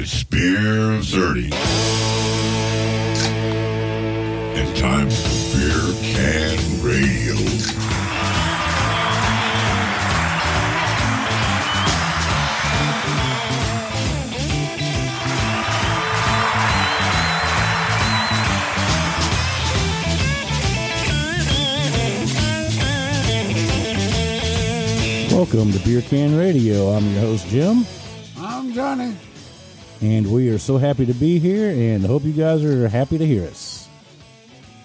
It's Beer and Zerdy. And time for Beer Can Radio. Welcome to Beer Can Radio. I'm your host, Jim, I'm Johnny. And we are so happy to be here and hope you guys are happy to hear us.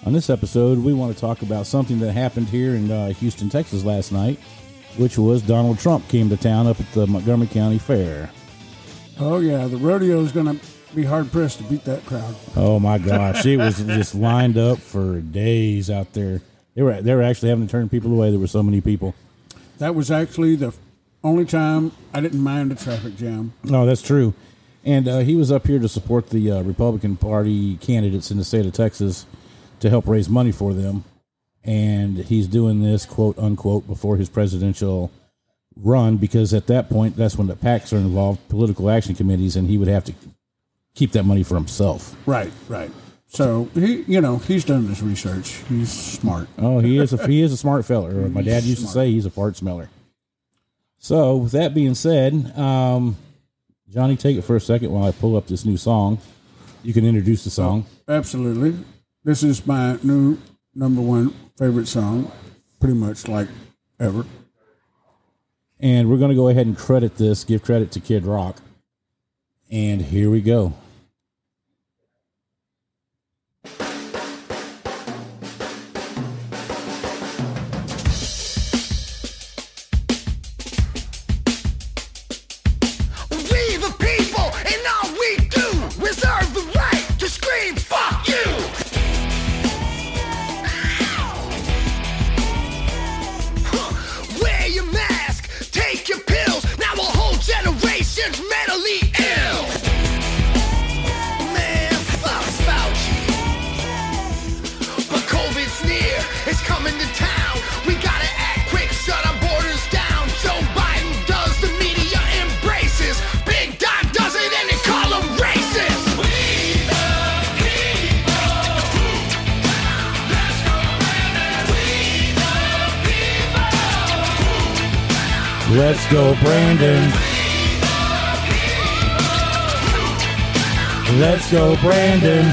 On this episode, we want to talk about something that happened here in uh, Houston, Texas last night, which was Donald Trump came to town up at the Montgomery County Fair. Oh yeah, the rodeo is going to be hard pressed to beat that crowd. Oh my gosh, it was just lined up for days out there. They were they were actually having to turn people away. There were so many people. That was actually the only time I didn't mind a traffic jam. No, that's true. And uh, he was up here to support the uh, Republican Party candidates in the state of Texas to help raise money for them. And he's doing this, quote unquote, before his presidential run because at that point, that's when the PACs are involved, political action committees, and he would have to keep that money for himself. Right, right. So he, you know, he's done his research. He's smart. Oh, he is a he is a smart feller. My dad used to say he's a fart smeller. So, with that being said, um, Johnny, take it for a second while I pull up this new song. You can introduce the song. Absolutely. This is my new number one favorite song, pretty much like ever. And we're going to go ahead and credit this, give credit to Kid Rock. And here we go. Let's go, Brandon. Let's go, Brandon.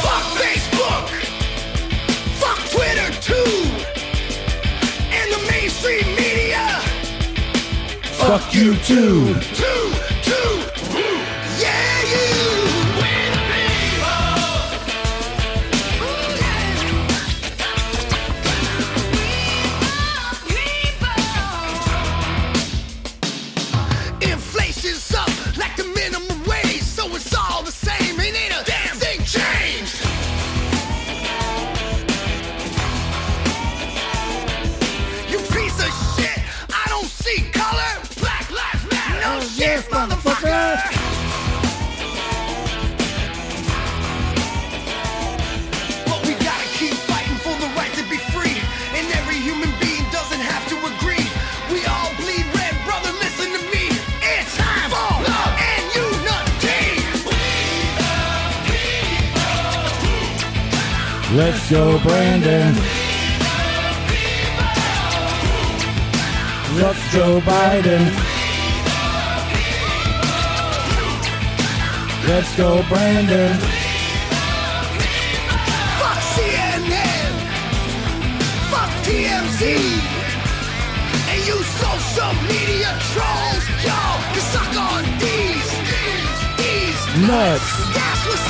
Fuck Facebook. Fuck Twitter too. And the mainstream media. Fuck you too. Let's go, Brandon. Let's Joe Biden. Let's go, Brandon. Fuck CNN! Fuck TMZ! And you social media trolls, y'all can suck on these, these, these Nuts. That's what's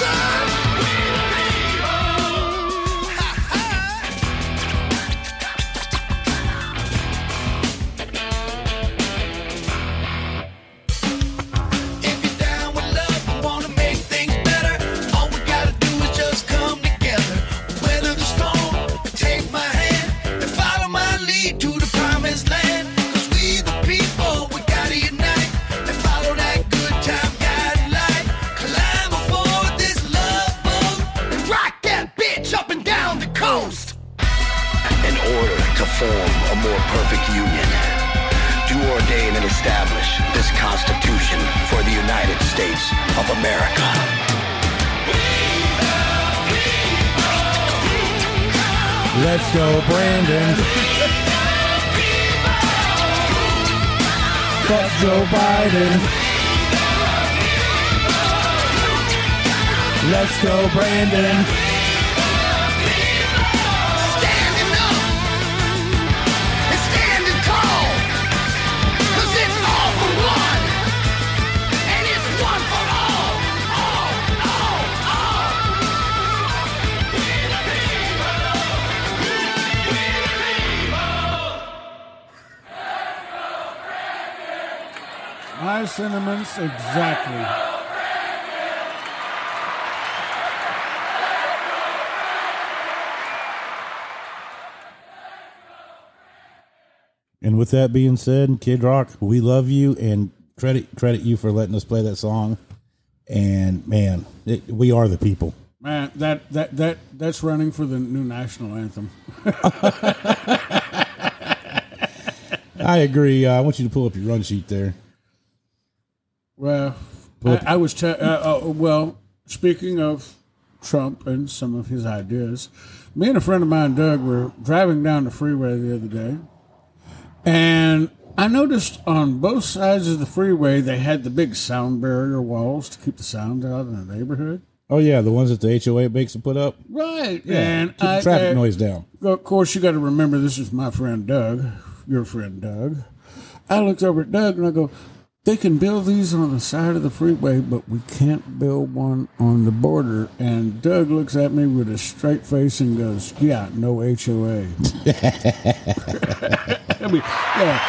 Let's go, Brandon. Fuck Joe Biden. Let's go, Brandon. Sentiments exactly. And with that being said, Kid Rock, we love you and credit credit you for letting us play that song. And man, it, we are the people. Man, that, that, that, that's running for the new national anthem. I agree. Uh, I want you to pull up your run sheet there. Well, I, I was te- uh, uh, well. Speaking of Trump and some of his ideas, me and a friend of mine, Doug, were driving down the freeway the other day, and I noticed on both sides of the freeway they had the big sound barrier walls to keep the sound out of the neighborhood. Oh yeah, the ones that the HOA makes them put up. Right, Yeah, and keep the traffic I- noise down. Of course, you got to remember this is my friend Doug, your friend Doug. I looked over at Doug and I go, they can build these on the side of the freeway, but we can't build one on the border. And Doug looks at me with a straight face and goes, yeah, no HOA. I mean, yeah.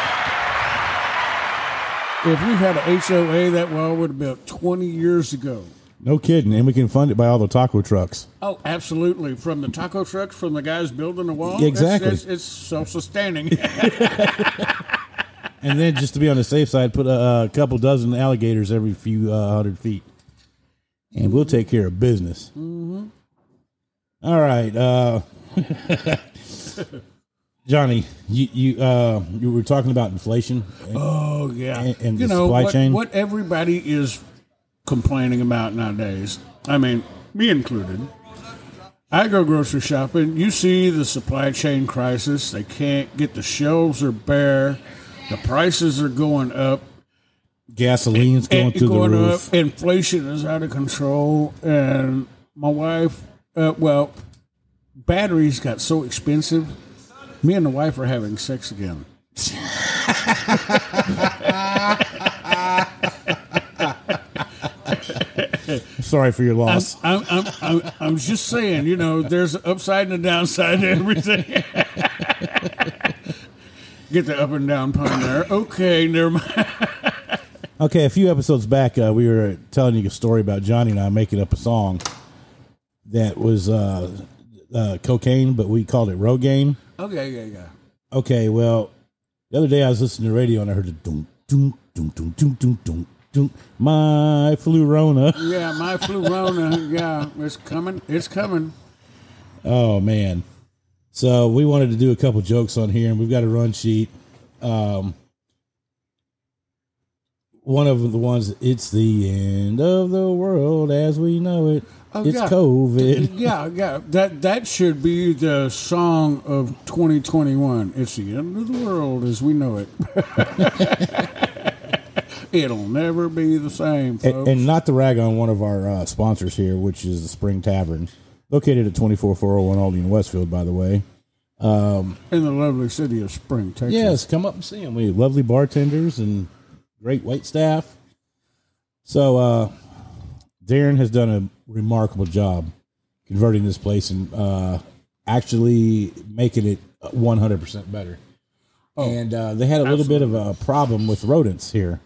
If we had a HOA, that wall would have built 20 years ago. No kidding, and we can fund it by all the taco trucks. Oh, absolutely. From the taco trucks, from the guys building the wall. Exactly. It's, it's, it's self-sustaining. And then just to be on the safe side, put a, a couple dozen alligators every few uh, hundred feet, and we'll take care of business. All right, uh, Johnny, you you uh, you were talking about inflation. Oh yeah, And- and you the know supply what, chain? what everybody is complaining about nowadays. I mean, me included. I go grocery shopping. You see the supply chain crisis. They can't get the shelves are bare. The prices are going up. Gasoline's going through going the roof. up. Inflation is out of control. And my wife, uh, well, batteries got so expensive. Me and the wife are having sex again. Sorry for your loss. I'm, I'm, I'm, I'm just saying, you know, there's an upside and a downside to everything. Get the up and down pun there. Okay, never mind. Okay, a few episodes back, uh, we were telling you a story about Johnny and I making up a song that was uh, uh, cocaine, but we called it Rogaine. Okay, yeah, yeah. Okay, well, the other day I was listening to the radio and I heard the doom, doom, doom, doom, doom, doom, doom, doom. My flurona. Yeah, my flurona. Yeah, it's coming. It's coming. Oh man! So we wanted to do a couple jokes on here, and we've got a run sheet. Um, one of the ones, it's the end of the world as we know it. Oh, it's yeah. COVID. Yeah, yeah. That that should be the song of 2021. It's the end of the world as we know it. It'll never be the same, folks. And, and not to rag on one of our uh, sponsors here, which is the Spring Tavern, located at 24401 Aldine Westfield, by the way. in the lovely city of Spring, Texas. Yes, come up and see them. We have lovely bartenders and great wait staff. So uh, Darren has done a remarkable job converting this place and uh, actually making it 100% better. Oh, and uh, they had a little bit of a problem with rodents here.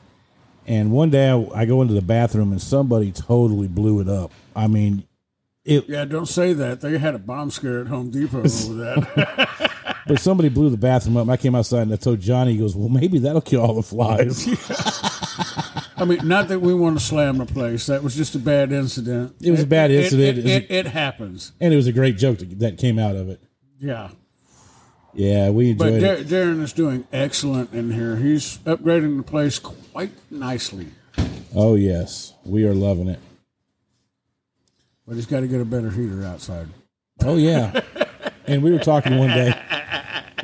And one day I, I go into the bathroom and somebody totally blew it up. I mean, it, Yeah, don't say that. They had a bomb scare at Home Depot over that. but somebody blew the bathroom up. I came outside and I told Johnny, he goes, Well, maybe that'll kill all the flies. I mean, not that we want to slam the place. That was just a bad incident. It was a bad incident. It, it, it happens. and it was a great joke that, came out of it. Yeah. Yeah, we But enjoyed it. Darren is doing excellent in here. He's upgrading the place quite nicely. Oh yes, we are loving it. But he's got to get a better heater outside. Oh yeah, and we were talking one day.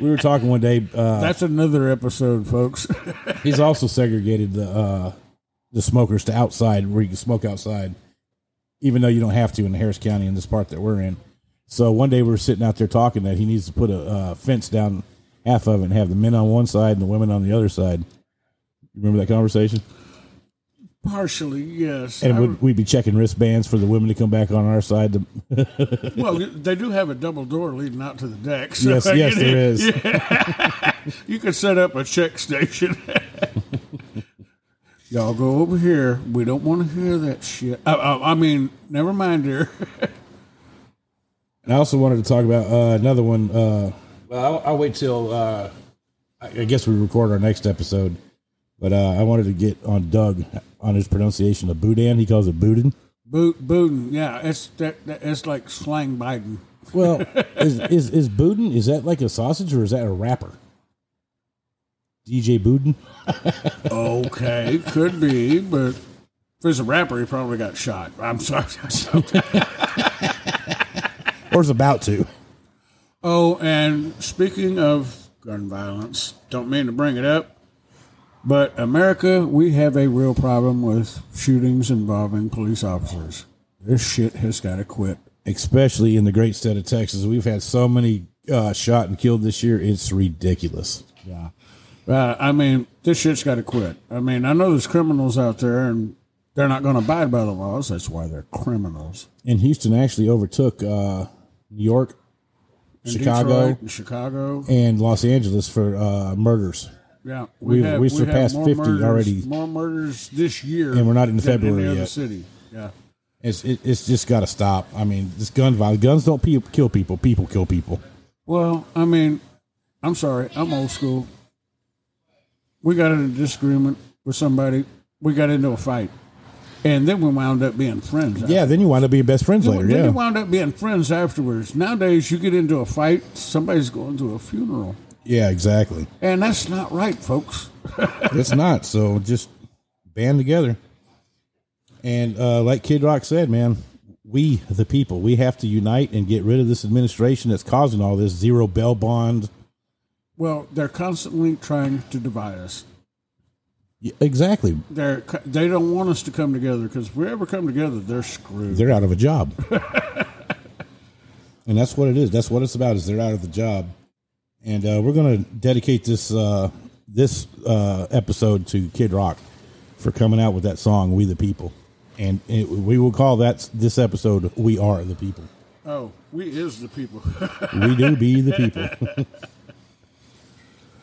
We were talking one day. Uh, That's another episode, folks. he's also segregated the uh, the smokers to outside where you can smoke outside, even though you don't have to in Harris County in this part that we're in. So one day we were sitting out there talking that he needs to put a uh, fence down half of it and have the men on one side and the women on the other side. You remember that conversation? Partially, yes. And would we'd be checking wristbands for the women to come back on our side. To, Well, they do have a double door leading out to the deck. So yes, yes, there is. You could set up a check station. Y'all go over here. We don't want to hear that shit. I, I, I mean, never mind, dear. And I also wanted to talk about uh, another one. Uh, well, I'll, I'll wait till uh, I I guess we record our next episode. But uh, I wanted to get on Doug on his pronunciation of Boudin. He calls it Boudin. Boot, Booten, yeah, it's that, that. It's like slang Biden. Well, is, is is Boudin? Is that like a sausage or is that a rapper? DJ Boudin. Okay, could be, but if it's a rapper, he probably got shot. I'm sorry. or is about to. Oh, and speaking of gun violence, don't mean to bring it up, but America, we have a real problem with shootings involving police officers. This shit has got to quit. Especially in the great state of Texas, we've had so many uh, shot and killed this year. It's ridiculous. Yeah. Uh, I mean, this shit's got to quit. I mean, I know there's criminals out there and they're not going to abide by the laws. That's why they're criminals. And Houston actually overtook uh, New York, In Chicago, Detroit and Chicago. and Los Angeles for uh, murders. Yeah, We- have- we surpassed more 50 murders- already. More murders this year, And we're not in February yet. city. Yeah, It's it, it's just got to stop. I mean, this gun violence. Guns don't pe- kill people. People kill people. Well, I mean, I'm sorry, I'm old school. We got in a disagreement with somebody. We got into a fight, and then we wound up being friends. Yeah. Then you wind up being best friends Then, later. then Yeah. you wound up being friends afterwards. Nowadays, you get into a fight, somebody's going to a funeral, yeah. Exactly. and that's not right, folks. it's not. So just band together. And uh, like Kid Rock said, man, we the people, we have to unite and get rid of this administration that's causing all this zero bail bond. Well, they're constantly trying to divide us. Yeah, Exactly. They're they don't want us to come together because if we ever come together, they're screwed. They're out of a job. and that's what it is. That's what it's about. Is they're out of the job. And uh, we're going to dedicate this uh, this uh, episode to Kid Rock for coming out with that song "We the People," and it, we will call that this episode "We Are the People." oh, we is the people. We do be the people.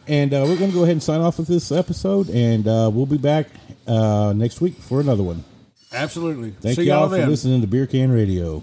and uh, we're going to go ahead and sign off with this episode, and uh, we'll be back uh, next week for another one. Absolutely. Thank See you all y'all for listening to Beer Can Radio.